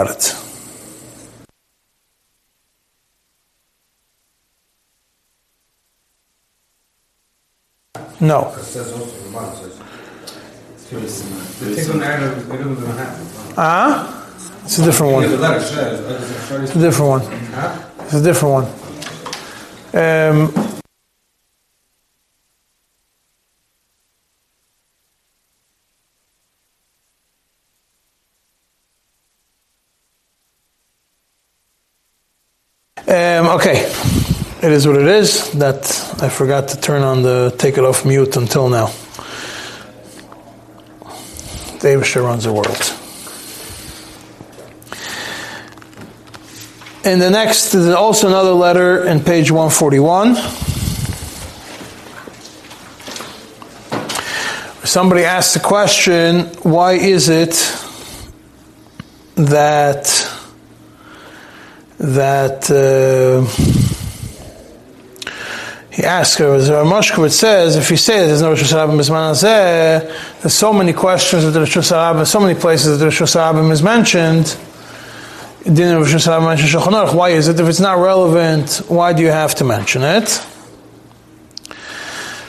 it. No. Ah? It's a different one. It's a different one. It's a different one. Um, Um, okay, it is what it is. That I forgot to turn on the take it off mute until now. David runs the world. And the next is also another letter in page 141. Somebody asked the question why is it that that uh, he asked her, as Moshkowitz says, if you say there's no Rishus Harabim there's so many questions that the Rishus Harabim, so many places that the Rishus Harabim is mentioned. Didn't Rishus Harabim mention? Why is it? If it's not relevant, why do you have to mention it?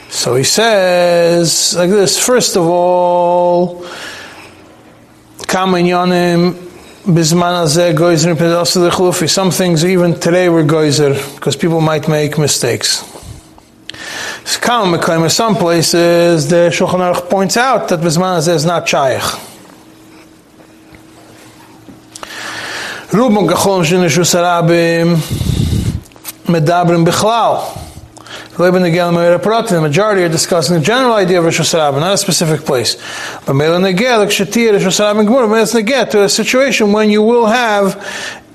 So he says like this. First of all, Yonim Bisman Azeh Goizer Pedasa Chlufi. Some things even today were Goizer because people might make mistakes. Some places the Shulchan Aruch points out that Bisman Azeh is not Shaykh. Rubon Gachon Shin Rishus Arabim Medabrim Bichlal. The majority are discussing the general idea of Rishus Harabim, not a specific place. But to a situation when you will have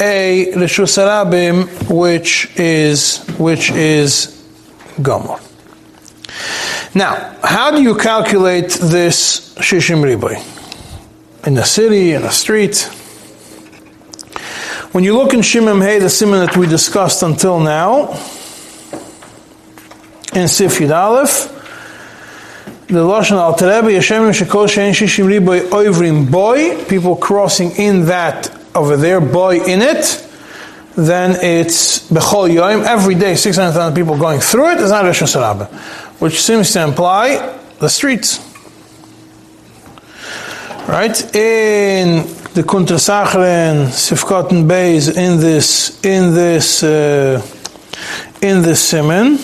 a Rishus Harabim which is which is Gomor. Now, how do you calculate this Shishim Riboy? In the city, in the street? When you look in Shimim Hey, the simon that we discussed until now, in Sif Yud Aleph. The Lashon Al Terebi Yeshemim Shekol Shein Shishim Riboy Oivrim Boy, people crossing in that over there, boy in it, then it's Bechol Yoim, every day 600,000 people going through it, is not Rishus Harabim, which seems to imply the streets. Right? In the Kuntres Acharon, Sifkot and Beis, in this, in this, uh, in this simon,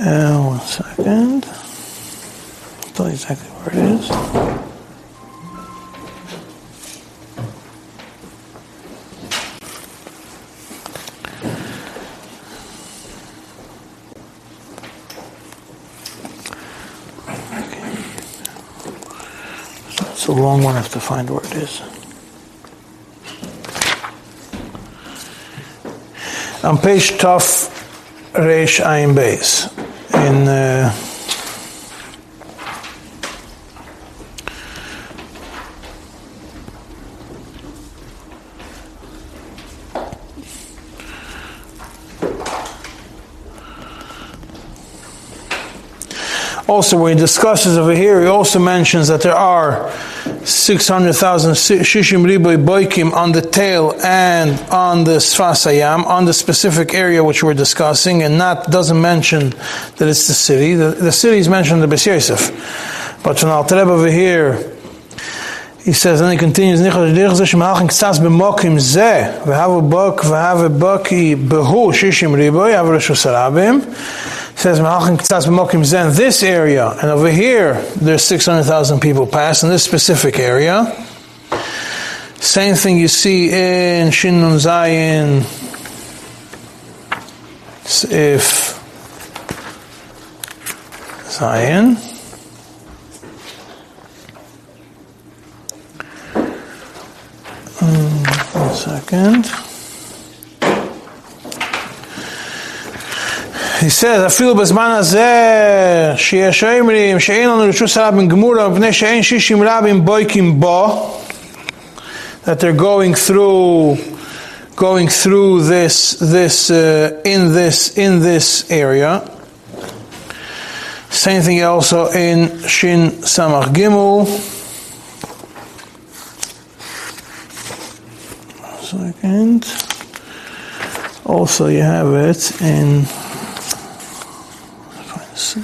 uh, one second. I'll tell you exactly where it is. It's a long one. I have to find where it is. On page tough, Reish Ayin Beis in uh, Also, when he discusses over here, he also mentions that there are 600,000 shishim riboy boikim on the tail and on the sfasayam, on the specific area which we're discussing, and not doesn't mention that it's the city. The, the city is mentioned in the Yosef. But from Al Tereb over here, he says, and he continues, Nichol says this area, and over here there's 600,000 people pass in this specific area. Same thing you see in Shin Nun Zayin. If Zion. Um, one second. he says, אפילו בזמן הזה, שיש אומרים שאין לנו רשות הרבים גמורה, מפני שאין שישים רבים בויקים בו, that they're going through, going through this, this, uh, in this, in this area. Same thing also in Shin Samach Gimel. second. Also, you have it in. The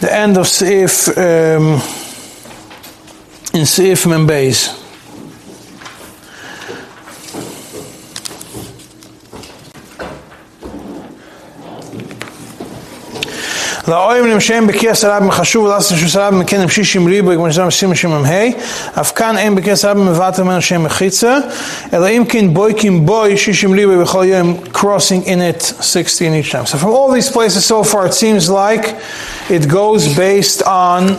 the end of Seif um, in Seif Membeis. לאוימרים שהם בכיס הרב מחשוב ולעשות שוס הרב מכן שישים ריבוי כמו שזה משים שם ה' אף כאן אין בכיס הרב מבט ממנו שם מחיצה אלא אם כן בויקים בוי שישים ריבוי בכל יום crossing in it 16 each time. So from all these places so far it seems like it goes based on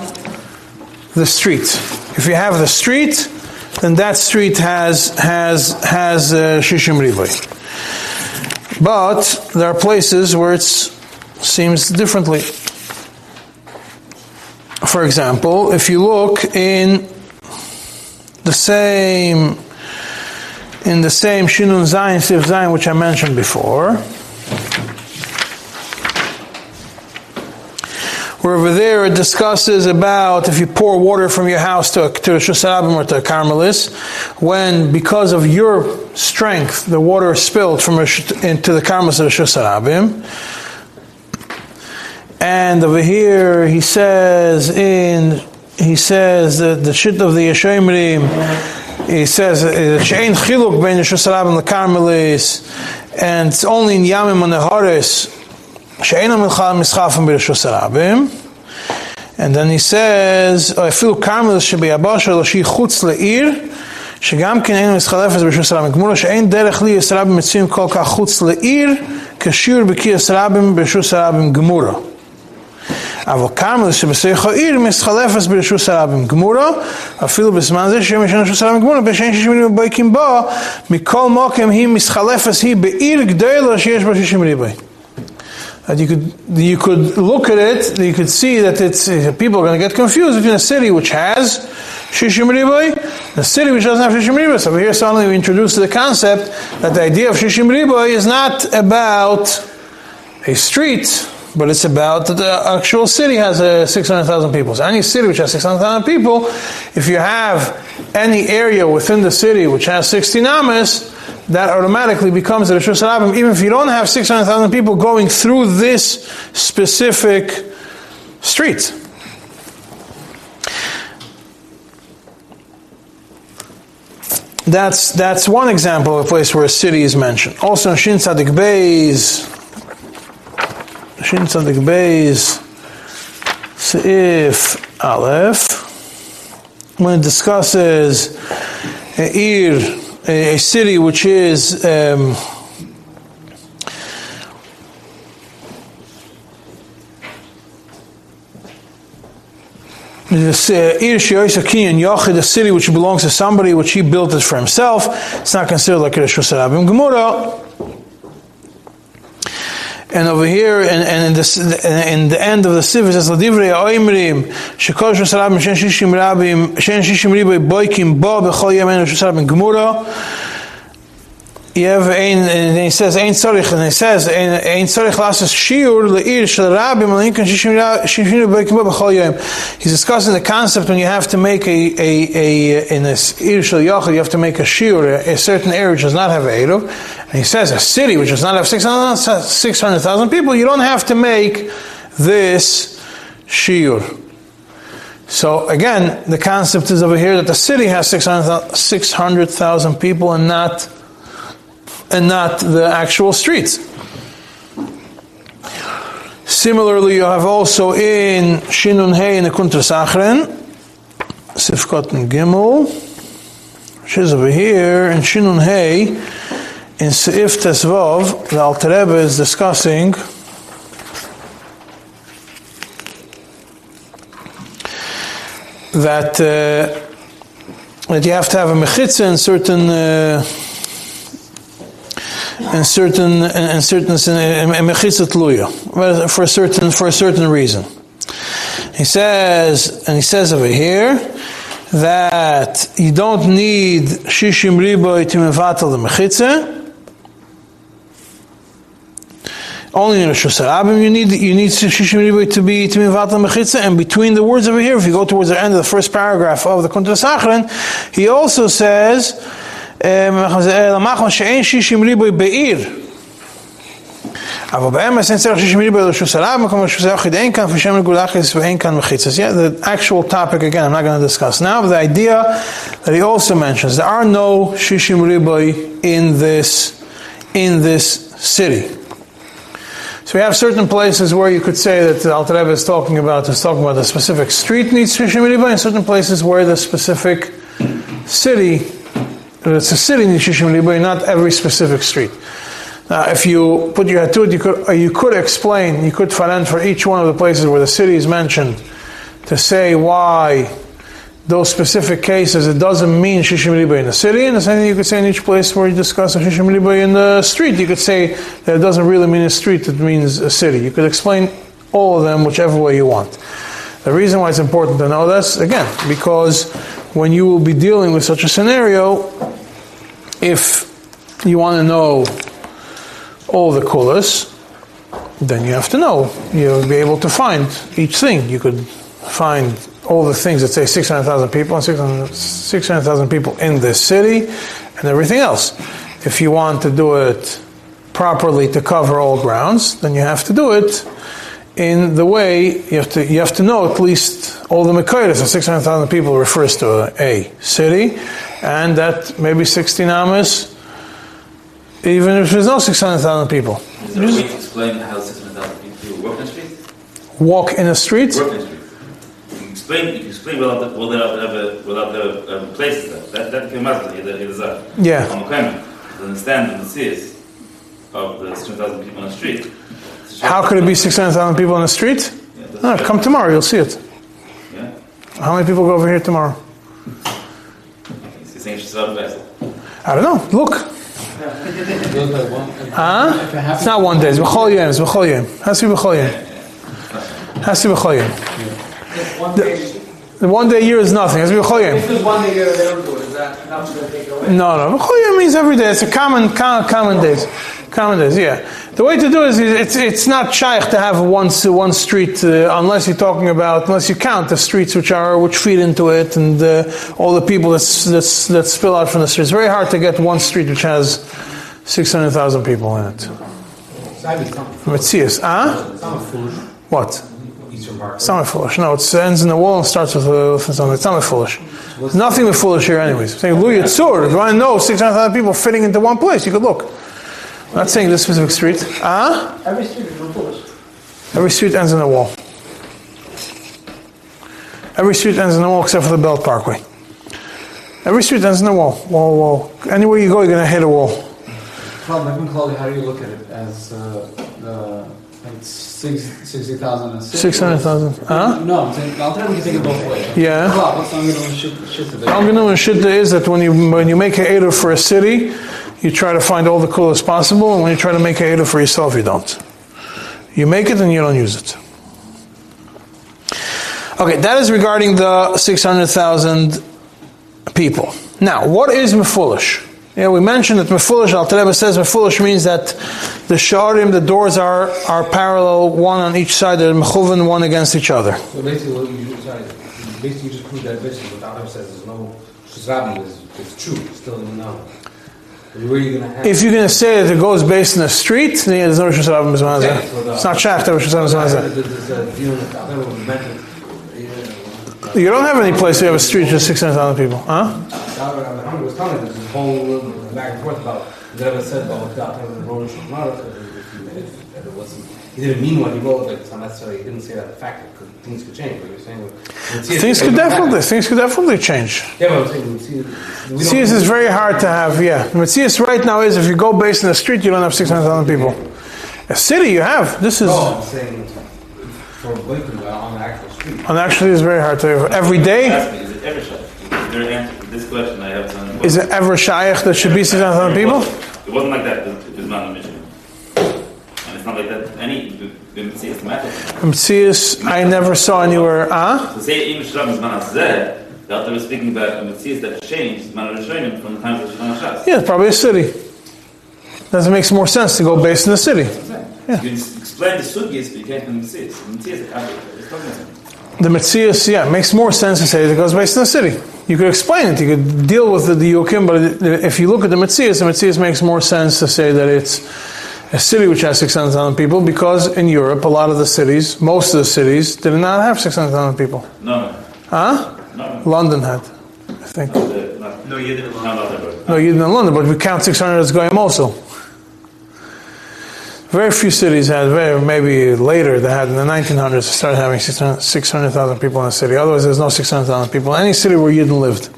the street. If you have the street then that street has has has uh, shishim riboy. But there are places where it's seems differently. For example, if you look in the same in the same Shinun Zayin Sif Zayin which I mentioned before, where over there it discusses about if you pour water from your house to to Shusarabim or to Carmelis, when because of your strength the water is spilled from a, into the Carmelis of Shusarabim, and over here he says in he says that the shit of the Yeshayimrim, he says she'ein chiluk ben Yeshusarab and the Carmelis, and it's only in Yamim and the Haris she'ein mischafim b'Yeshusarabim. And then he says, אפילו כרמל שביבשה לא שהיא חוץ לעיר, שגם כן אין מסחלפת ברשוס רבים. גמורה שאין דרך לי עשרה במצויים כל כך חוץ לעיר, כשיעור בקי עשרה ברשוס רבים גמורה. אבל כרמל שבשיח העיר מסחלפת ברשוס הרבים גמורה, אפילו בזמן זה שם ישן רשוס הרבים גמורה, בשן שישים ריבוי בויקים בו, מכל מוקם היא מסחלפת היא בעיר גדולה שיש בה שישים ריבוי. That you could you could look at it, you could see that it's people are going to get confused between a city which has shishim riboy, and a city which doesn't have shishim riboy. So here suddenly we introduce the concept that the idea of shishim riboy is not about a street, but it's about the actual city has uh, 600,000 people. So any city which has 600,000 people, if you have any area within the city which has 60 namas, that automatically becomes a Rishus Harabim, even if you don't have 600,000 people going through this specific street. That's, that's one example of a place where a city is mentioned. Also in Shin Tzadik Shin Tzadik Beis, Seif Aleph, when it discusses a Ir, a, city which is um, this uh, a city which belongs to somebody which he built it for himself. It's not considered like a Rosh Gemara. And over here, and, and in, this, in the end of the Siv, it says, "Ladivrei oimrim shekol shusarabim shen shishim rabim shen shishim riboi boikim bo bechol yemen shusarabim gemura." Ein, and he says ein tzorich, and he says ein tzorich lasses shiur leir shel. He's discussing the concept when you have to make a a a in this ir shel you have to make a shiur, a, certain area which does not have a eruv. And he says a city which does not have 600,000 people, you don't have to make this shiur. So again, the concept is over here that the city has 600,000 people and not and not the actual streets. Similarly, you have also in Shinun Hey in the Kuntres Acharon, Sifkot and Gimel, which is over here in Shinun Hey, in Seif Tesvav, the Alter Rebbe is discussing that uh, that you have to have a mechitza in certain uh, in certain in certain tluya for a certain for a certain reason. He says, and he says over here that you don't need shishim riboy to mevatel the mechitza. Only in Rishus Harabim you need you need shishim riboy to be to mevatel mechitza. And between the words over here, if you go towards the end of the first paragraph of the Sachran, he also says, "Lamachon she'en shishim riboy be'ir." אבל באמס אין צריך שישים ריבו לרשוס עליו, מקום רשוס יחיד אין כאן, ושם לגולחס ואין כאן מחיצס. Yeah, the actual topic again, I'm not going to discuss now, but the idea that he also mentions, there are no shishim riboi in this, in this city. So we have certain places where you could say that Alter Rebbe is talking about, is talking about the specific street needs shishim riboi, and certain places where the specific city, uh, it's a city needs shishim riboi, not every specific street. Now, if you put your head to it, you could, uh, you could explain, you could find for each one of the places where the city is mentioned to say why those specific cases, it doesn't mean Shishim Riba in the city, and the same thing you could say in each place where you discuss Shishim Riba in the street. You could say that it doesn't really mean a street, it means a city. You could explain all of them whichever way you want. The reason why it's important to know this, again, because when you will be dealing with such a scenario, if you want to know all the kulas, then you have to know. You'll be able to find each thing. You could find all the things that say 600,000 people and 600,000 people in this city and everything else. If you want to do it properly to cover all grounds, then you have to do it in the way you have to, you have to know at least all the Mekaitis of 600,000 people refers to a, city, and that maybe 16 amas even if there's no 600,000 people. Is there a way to explain how 600,000 people walk in the street? Walk in the street? Work in the street. You can explain, you can explain without the, without the, without the um, places there. That, that can matter, the, the. Yeah. On the climate. To understand the seers of the 600,000 people on the street. How could it be 600,000 people on the street? Yeah, No, come tomorrow, you'll see it. Yeah. How many people go over here tomorrow? It's the same shit about vessel. I don't know. Look. Huh? It's not one day. It's b'chol yom. It's b'chol yom. Has to be b'chol yom. Has to be b'chol yom. The one day a year is nothing. It has to be b'chol yom. if one day you're there to do it, is that not to take away? No, no. B'chol yom means every day. It's a common, common, common days. Common yeah. The way to do it is it's, it's not shaykh to have one, one street uh, unless you're talking about, unless you count the streets which are, which feed into it and uh, all the people that's, that spill out from the streets. It's very hard to get one street which has 600,000 people in it. Metzias, huh? What? Not foolish. No, it ends in the wall and starts with, uh, with something. It's not foolish. Nothing with foolish here, anyways. Saying Lu Yitzur. If you want to know 600,000 people fitting into one place, you could look. I'm not saying this specific street. Huh? Every street is foolish. Every street ends in a wall. Every street ends in a wall except for the Belt Parkway. Every street ends in a wall. Wall, wall. Anywhere you go, you're going to hit a wall. Well, Ibn Khaldun, how do you look at it as uh, the Like 60,000 600,000. Huh? No, I'm saying, I'll tell you it both ways. Yeah. What's I'm going to shoot, shoot to the Alganu and Shitta is that when you when you make a Eder for a city, you try to find all the coolest possible, and when you try to make a Eder for yourself, you don't. You make it and you don't use it. Okay, that is regarding the 600,000 people. Now, what is Mefulish? Yeah, we mentioned that Mefulish, Al Rebbe says Mefulish means that the Sharim, the doors are, are parallel, one on each side, they're Mechuvan, one against each other. So basically, what you, sorry, basically you just proved that basically what Adam says is no Shizrabi is, is true, still in the. If you're going to say that it goes based on the street, then yeah, there's no Rosh Hashanah Mizmazeh. Yeah, so the- It's not Shach, Rosh Hashanah Mizmazeh. There's a uh, deal with Adam was mentioned. You don't have any place where you have a street with 600,000 people, huh? Was telling this whole back and forth about was said about what God and Roman Shulchan if if it wasn't. He didn't mean what he wrote, like it's not necessarily. He didn't say that the fact that could, things could change. But you're saying Things could definitely, things could definitely change. Yeah, but I'm saying we see. We don't- Matthias is very hard to have, yeah. Matthias right now is if you go based in the street, you don't have 600,000 people. A city you have, this is, No, I'm saying for Blakely on the actual street. and actually it's very hard to have. Every day, is it ever shot? Is there an answer to this question I have to is it ever shaykh that should be 600,000 people? It wasn't like that with with Mount Mission. And it's not like that any the see it's matter. Matthias, I never saw anywhere, ah? To say Im Shram is Manaseh, The Alter was speaking about a that changed from the times of Shulchan Shas. Yeah, it's probably a city. Does it make more sense to go based in the city? Yeah. You can explain the Sugis, but you can't the Metzias. The Metzias are complicated. It's talking The Metzias, yeah, it makes more sense to say that it goes based in the city. You could explain it, you could deal with the Diukim, but if you look at the Metzias, the Metzias makes more sense to say that it's a city which has 600,000 people because in Europe, a lot of the cities, most of the cities, did not have 600,000 people. No, no. Huh? No, no. London had, I think. The- no. No, you didn't. No, not that No, even in London, but we count 600 as Goyim also. Very few cities had, very, maybe later, they had in the 1900s, started having 600,000 people in a city. Otherwise, there's no 600,000 people in any city where Yidden lived.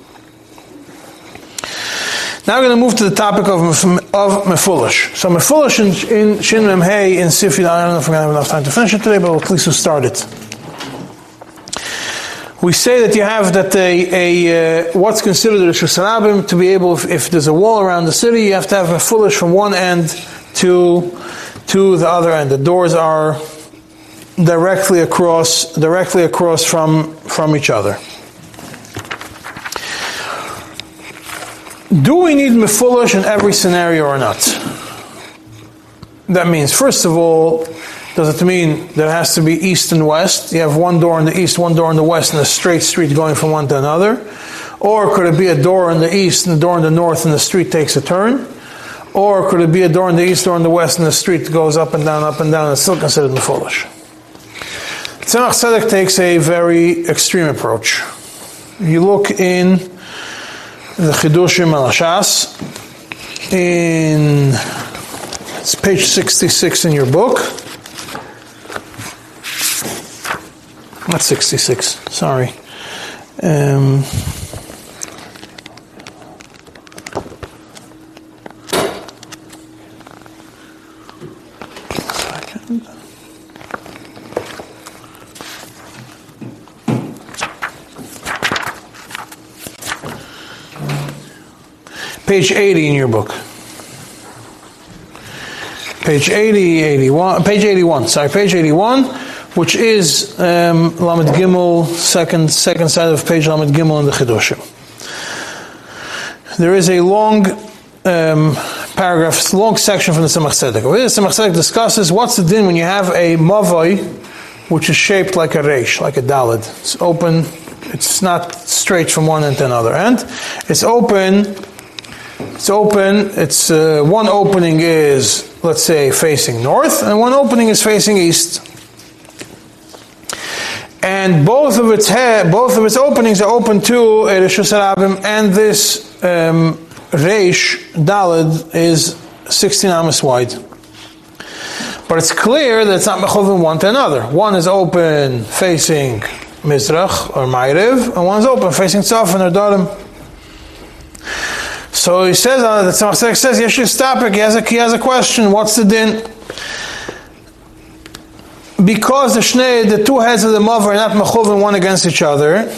Now we're going to move to the topic of, of Mefulish. So Mefulish in, in Shin Mem in Sifi, I don't know if we're going to have enough time to finish it today, but at least we'll start it. We say that you have that a, a uh, what's considered a Rishus Harabim to be able, if, if there's a wall around the city, you have to have a foolish from one end to to the other end. The doors are directly across directly across from from each other. Do we need mefulish in every scenario or not? That means, first of all, does it mean there has to be east and west? You have one door in the east, one door in the west, and a straight street going from one to another? Or could it be a door in the east and a door in the north and the street takes a turn? Or could it be a door in the east, door in the west, and the street goes up and down, up and down, and it's still considered mefulish? Tzemach Tzedek takes a very extreme approach. You look in the Chidushim al in it's page 66 in your book. Not 66, sorry. Um, Page 80 in your book. Page 80, 81, page 81, sorry, page 81, which is um, Lamed Gimel, second, second side of page Lamed Gimel in the Chidushim. There is a long um, paragraph, long section from the Tzemach Tzedek. Over here, the Tzemach Tzedek discusses what's the din when you have a mavoi, which is shaped like a reish, like a dalid. It's open, it's not straight from one end to another end. It's open it's open. It's uh, one opening is let's say facing north, and one opening is facing east. And both of its head, both of its openings are open to Harabim, and this um, Reish Dalid is 16 amas wide. But it's clear that it's not mechovim one to another. One is open facing Mizrach or Ma'ariv, and one is open facing Tzafan or Darim. So he says, uh, the Tzemach says, Yesh stop He has, a, he has a question. What's the din? Because the shnei, the two heads of the mother are not mechuvin one against each other,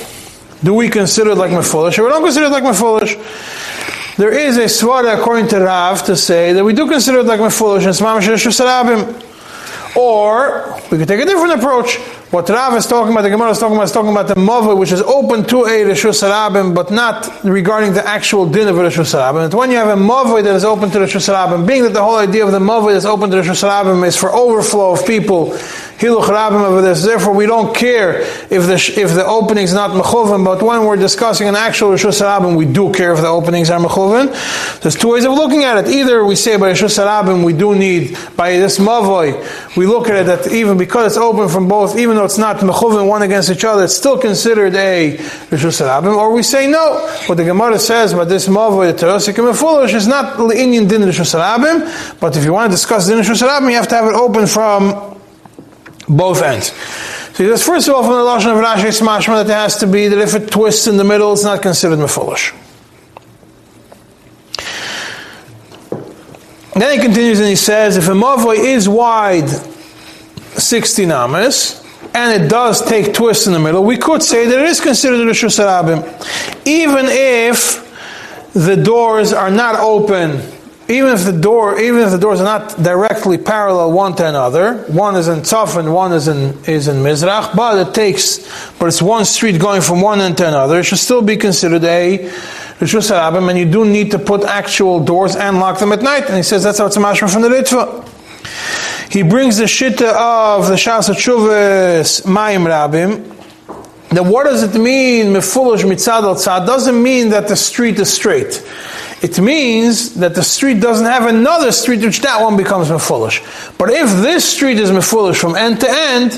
do we consider it like mefulish? Or we don't consider it like mefulish. There is a svara according to Rav to say that we do consider it like mefulish and it's mamash. Or we could take a different approach. What Rav is talking about, the Gemara is talking about, is talking about the mother which is open to a Rishus Harabim, but not regarding the actual din of Rishus Harabim. It's when you have a mother that is open to Rishus Harabim, being that the whole idea of the mother that's open to Rishus Harabim is for overflow of people, Hiluch Harabim over this. Therefore, we don't care if the if the opening is not mechovin, but when we're discussing an actual Rishus Harabim, we do care if the openings are mechovin. There's two ways of looking at it. Either we say by Rishus Harabim, we do need by this mavoy, we look at it that even because it's open from both, even though it's not mechovin one against each other, it's still considered a Rishus Harabim. Or we say no. What the Gemara says about this mavoy, the Terosik and Mefulish, is not Indian din Rishus Harabim, but if you want to discuss din Rishus Harabim, you have to have it open from both ends. So he says, first of all, from the Lashon of Rashi, it's that it has to be that if it twists in the middle, it's not considered mefulish. Then he continues and he says, if a mavoi is wide 16 amas, and it does take twists in the middle, we could say that it is considered a Rishus. Even if the doors are not open even if the door, even if the doors are not directly parallel one to another, one is in Tzaf and one is in is in Mizrach, but it takes, but it's one street going from one end to another. It should still be considered a Rishus Harabim, and you do need to put actual doors and lock them at night. And he says that's how it's a mashma from the Ritva. He brings the shitta of the Shas Chuvas Mayim Rabim. Now, what does it mean, mefulish mitzad al tzad? Doesn't mean that the street is straight. It means that the street doesn't have another street, which that one becomes mefulish. But if this street is mefulish from end to end,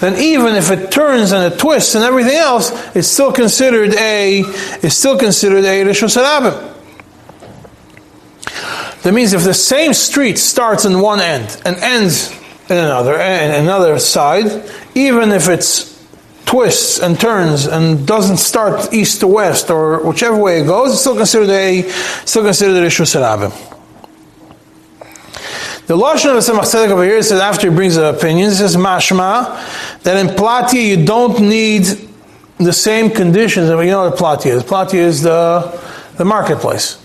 then even if it turns and it twists and everything else, it's still considered a, it's still considered a rishus harabim. That means if the same street starts in one end and ends in another, in another side, even if it's twists and turns and doesn't start east to west or whichever way it goes, it's still considered a still considered a rishus harabim. The Lashon of the Tzemach Tzedek over here says after he brings the opinions, he says mashma that in Platia you don't need the same conditions. You know what Platia is? Platia is the the marketplace.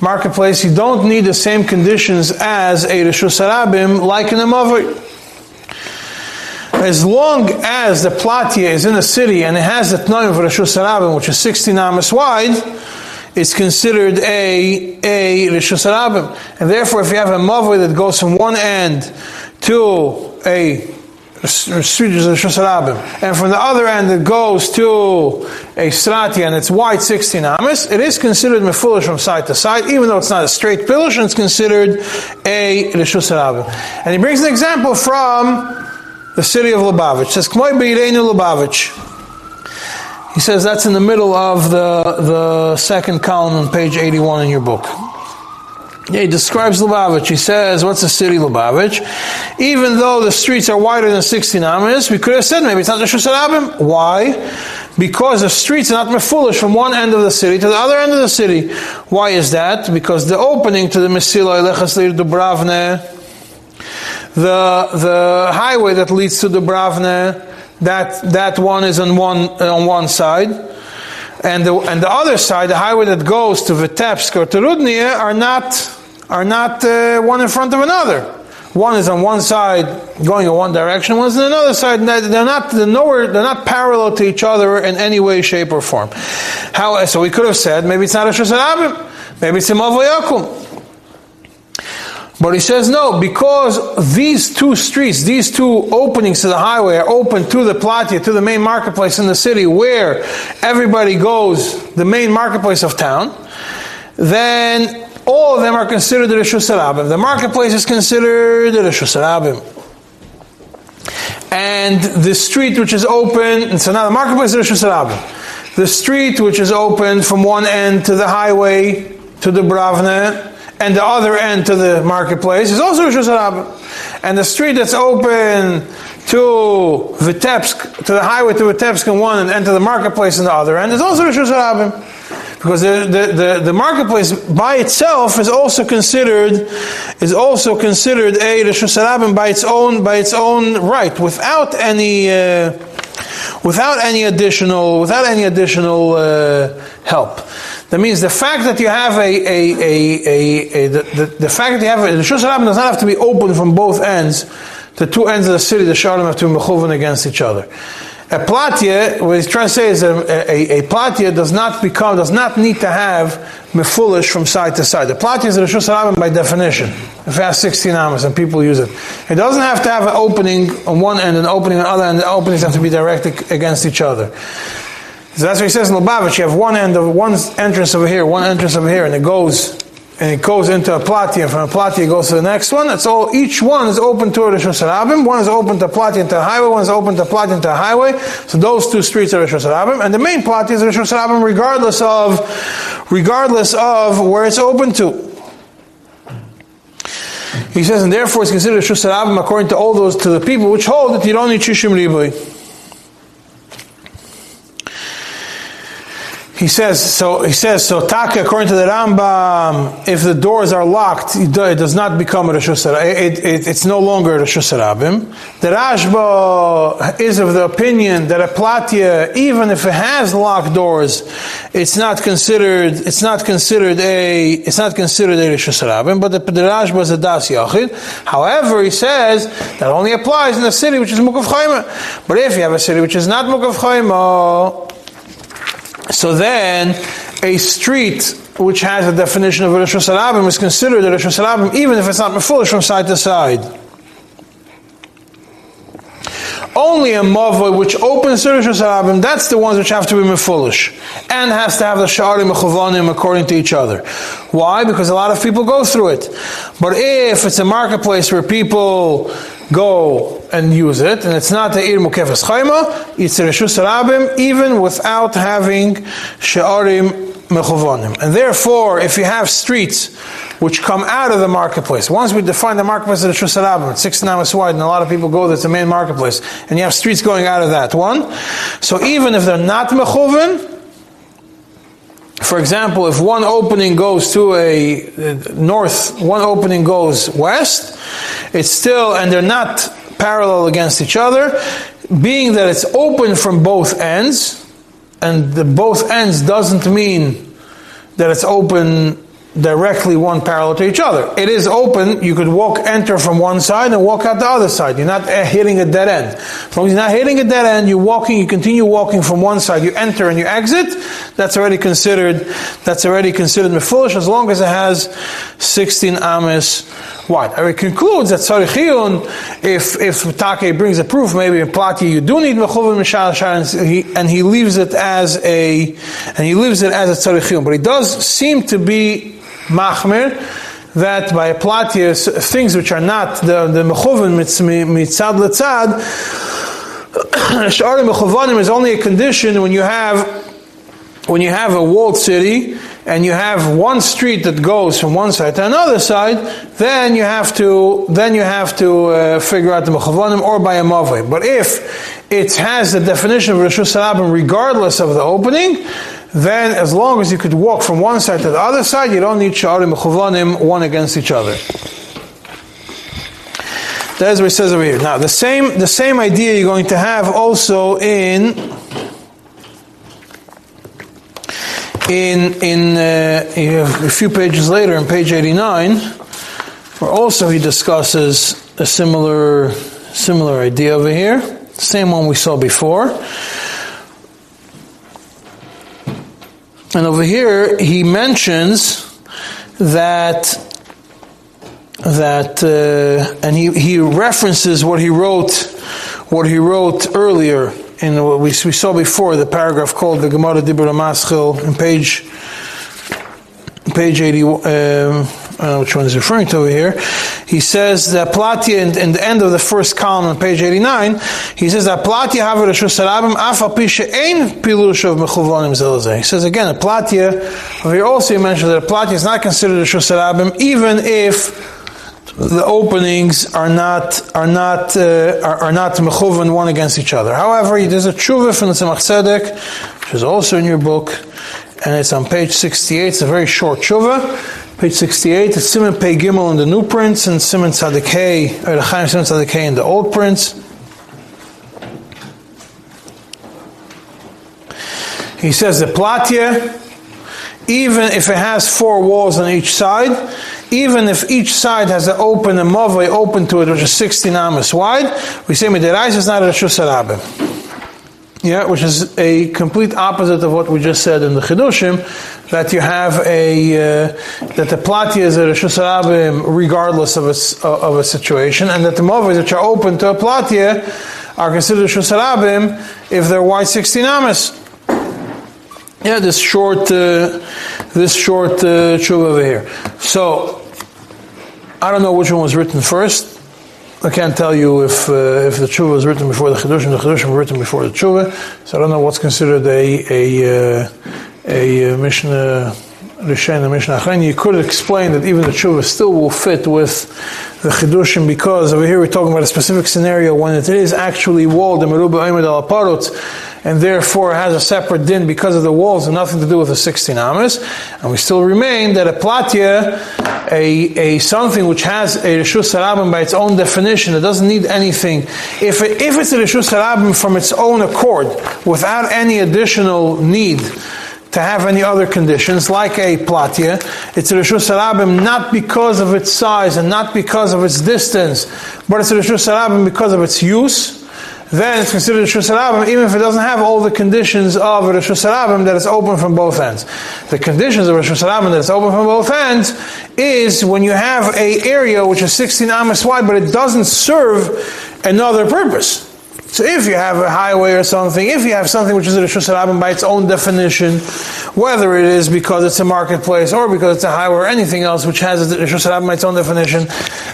Marketplace, you don't need the same conditions as a Rishus Harabim like in a Mavri. As long as the Platia is in a city and it has the Tnoim for Rishus Harabim, which is 16 amas wide, it's considered a, a Rishus. And therefore, if you have a Mavri that goes from one end to a street is Rishus and from the other end it goes to a Strati and it's wide 16 amas, it is considered mefulish from side to side, even though it's not a straight pillar, it's considered a Rishus. And he brings an example from the city of Lubavitch. It says, Lubavitch. He says that's in the middle of the, the second column on page 81 in your book. He describes Lubavitch. He says, what's the city Lubavitch? Even though the streets are wider than 16 amas, we could have said maybe it's not the Shusarabim. Why? Because the streets are not foolish from one end of the city to the other end of the city. Why is that? Because the opening to the Mesila Elechas Dubravne, the, the highway that leads to Dubravne, that, that one is on one, on one side. And the, and the other side, the highway that goes to Vitebsk or to Rudnia, are not, are not uh, one in front of another. One is on one side going in one direction, one is on another side. They're not, they're nowhere, they're not parallel to each other in any way, shape, or form. How, so we could have said, maybe it's not a Shosarabim, maybe it's a Mavoyakum. But he says no, because these two streets, these two openings to the highway are open to the platia, to the main marketplace in the city where everybody goes, the main marketplace of town, then all of them are considered the Rishus Harabim. The marketplace is considered the Rishus Harabim. And the street which is open, so now the marketplace is Rishus. The street which is open from one end to the highway, to Dubravne, and the other end to the marketplace is also Rishus Harabim. And the street that's open to Vitebsk, to the highway to Vitebsk in one and to the marketplace in the other end is also Rishus Harabim. Because the, the, the, the, marketplace by itself is also considered is also considered a Rishus Harabim by its own by its own right, without any uh, without any additional without any additional uh, help. That means the fact that you have a, a, a, a, the, the, the, fact that you have a, the Shus does not have to be open from both ends. The two ends of the city, the Shalom have to be mechuven against each other. A platia, what he's trying to say is a, a, a platia does not become, does not need to have mefulish from side to side. The platia is a Rishus by definition. If it has 16 amas and people use it. It doesn't have to have an opening on one end and an opening on the other end. The openings have to be directed against each other. So that's what he says in Lubavitch. You have one end of one entrance over here, one entrance over here, and it goes and it goes into a platia, and from a platia it goes to the next one. It's all each one is open to a Rishus One is open to platia into a highway, one is open to platia into a highway. So those two streets are Rishus Harabim, and the main platia is Rishus Harabim regardless of regardless of where it's open to. He says, and therefore it's considered Rishus Harabim according to all those to the people which hold that you don't need Shishim Ribui. He says so. He says so. Taka, according to the Rambam, if the doors are locked, it does not become a. Har- It, it, it's no longer a reshus harabim. The Rashba is of the opinion that a platya, even if it has locked doors, it's not considered. It's not considered a. It's not considered a reshus harabim. But the, the Rashba is a das yachid. However, he says that only applies in a city which is mukav. But if you have a city which is not mukav. So then, a street which has a definition of Rishus Harabim is considered a Rishus Harabim even if it's not foolish from side to side. Only a mava which opens to Rishus Harabim, that's the ones which have to be mefulish and has to have the sha'arim mechavanim according to each other. Why? Because a lot of people go through it. But if it's a marketplace where people go and use it, and it's not a ir mukefes chayma, it's a reshus rabim, even without having sha'arim mechavanim. And therefore, if you have streets which come out of the marketplace, once we define the marketplace as reshus rabim, it's six wide, and a lot of people go, that's the main marketplace, and you have streets going out of that one. So even if they're not mechuvan, for example, if one opening goes to a uh, north, one opening goes west, it's still, and they're not parallel against each other, being that it's open from both ends, and the both ends doesn't mean that it's open directly one parallel to each other. It is open, you could walk, enter from one side and walk out the other side. You're not uh, hitting a dead end. As long as you're not hitting a dead end, you're walking, you continue walking from one side, you enter and you exit, that's already considered, that's already considered mefulish as long as it has 16 ames wide. And it concludes that Sarechiyun, if, if Take brings a proof, maybe in Plati you do need mechuvim mishal and he, and he leaves it as a, and he leaves it as a Sarechiyun. But he does seem to be machmir, that by platius, things which are not the the mechuvin mitzad letzad, shari mechuvanim is only a condition when you have when you have a walled city and you have one street that goes from one side to another side, then you have to then you have to uh, figure out the mechavanim or by a mavoi. But if it has the definition of rishus harabim regardless of the opening, then as long as you could walk from one side to the other side, you don't need sha'arim mechavanim one against each other. That's what it says over here. Now the same the same idea you're going to have also in in in, uh, a few pages later, in page 89, where also he discusses a similar similar idea over here, same one we saw before. And over here, he mentions that that uh, and he, he references what he wrote what he wrote earlier in what we, we saw before the paragraph called the Gemara Dibur Maschil in page page 80 um, Which one he's referring to over here. He says that Platia, in, in, the end of the first column on page 89, he says that Platia have Rishus Harabim afa pisha ein pilush of mechuvonim zelazeh. He says again, a here also he mentions that a Platia is not considered Rishus Harabim even if the openings are not are not uh, are, are not mechuvan one against each other. However, there's a tshuva from the Tzemach Tzedek, which is also in your book, and it's on page 68. It's a very short tshuva. Page 68, it's Simon Pei Gimel in the new prints, and Simon Tzadikei, or the Chaim Simon Tzadikei in the old prints. He says the platya, even if it has four walls on each side, even if each side has an open, a mavoi open to it, which is 16 amas wide, we say Midirais is not a Rishus. Yeah, which is a complete opposite of what we just said in the Chidushim, that you have a, uh, that the Plati is a Rishus Harabim regardless of a, of a situation, and that the mavoi which are open to a Platia are considered Rishus Harabim if they're wide 16 amas. Yeah, this short, uh, this short uh, over here. So, I don't know which one was written first. I can't tell you if uh, if the tshuva was written before the chidushim. The chidushim were written before the tshuva, so I don't know what's considered a a uh, a, a mishnah Rishain and Mishnah Achrein, you could explain that even the tshuva still will fit with the chidushim because over here we're talking about a specific scenario when it is actually walled, the meruba oimed al aparot, and therefore has a separate din because of the walls and nothing to do with the 16 amas. And we still remain that a platya, a, a something which has a reshus harabim by its own definition, it doesn't need anything. If, it, if it's a reshus harabim from its own accord, without any additional need, to have any other conditions, like a platya. It's a Rishus Harabim not because of its size and not because of its distance, but it's a Rishus Harabim because of its use. Then it's considered a Rishus Harabim even if it doesn't have all the conditions of a Rishus Harabim that is open from both ends. The conditions of a Rishus Harabim that is open from both ends is when you have a area which is 16 amas wide, but it doesn't serve another purpose. So if you have a highway or something, if you have something which is a Rishus Harabim by its own definition, whether it is because it's a marketplace or because it's a highway or anything else which has a Rishus Harabim by its own definition,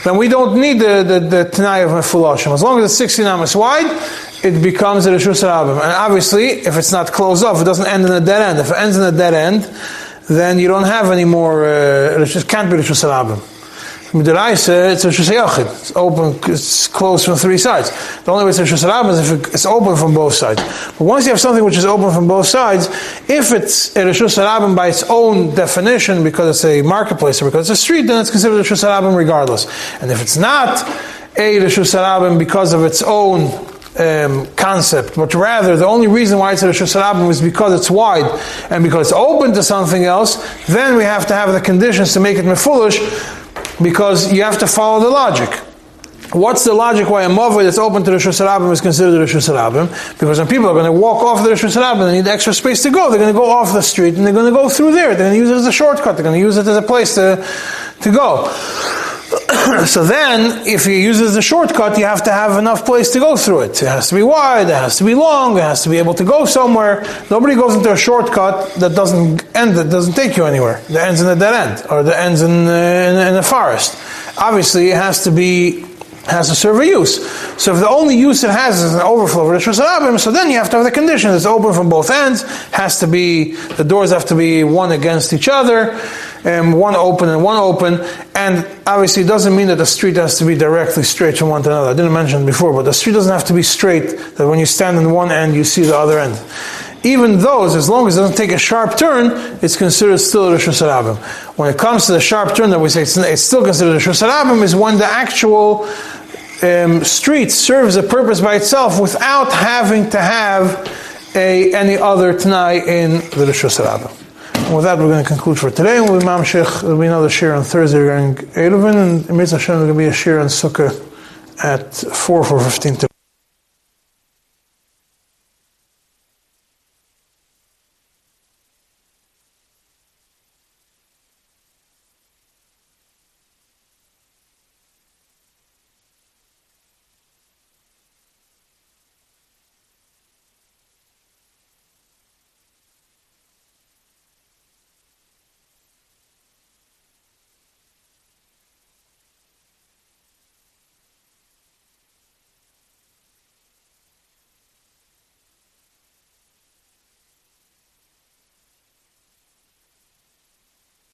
then we don't need the, the, the Tanai of Mefulashim. As long as it's 16 amas wide, it becomes a Rishus Harabim. And obviously, if it's not closed off, it doesn't end in a dead end. If it ends in a dead end, then you don't have any more, uh, it can't be Rishus Harabim. Midiraisa, it's a Shusayachid. It's open, it's closed from three sides. The only way it's a Shusarab is if it's open from both sides. But once you have something which is open from both sides, if it's a Rishus by its own definition, because it's a marketplace or because it's a street, then it's considered a Rishus regardless. And if it's not a Rishus because of its own um, concept, but rather the only reason why it's a Rishus Harabim is because it's wide and because it's open to something else, then we have to have the conditions to make it mefulish because you have to follow the logic. What's the logic why a mavoi that's open to the Rishus is considered a Rishus Because when people are going to walk off the Rishus they need extra space to go. They're going to go off the street and they're going to go through there. They're going to use it as a shortcut. They're going to use it as a place to, to go. so then, if you use it as a shortcut, you have to have enough place to go through it. It has to be wide, it has to be long, it has to be able to go somewhere. Nobody goes into a shortcut that doesn't end, that doesn't take you anywhere. That ends in a dead end, or that ends in, in, in a forest. Obviously, it has to be has to serve a use. So if the only use it has is an overflow of Rishus Harabim, so then you have to have the condition. It's open from both ends, has to be, the doors have to be one against each other, um, one open and one open, and obviously it doesn't mean that the street has to be directly straight from one to another. I didn't mention before, but the street doesn't have to be straight, that when you stand in one end, you see the other end. Even those, as long as it doesn't take a sharp turn, it's considered still a Rishus Harabim. When it comes to the sharp turn that we say it's, it's still considered a Rishus Harabim is when the actual um, street serves a purpose by itself without having to have a, any other Tanai in the Rishus Harabim. With that, we're going to conclude for today. We'll be Mamshech. There'll be another share on Thursday regarding Eruvin, and Mitzvah Hashem, there's going to be a share on Sukkah at 4, for 4.15.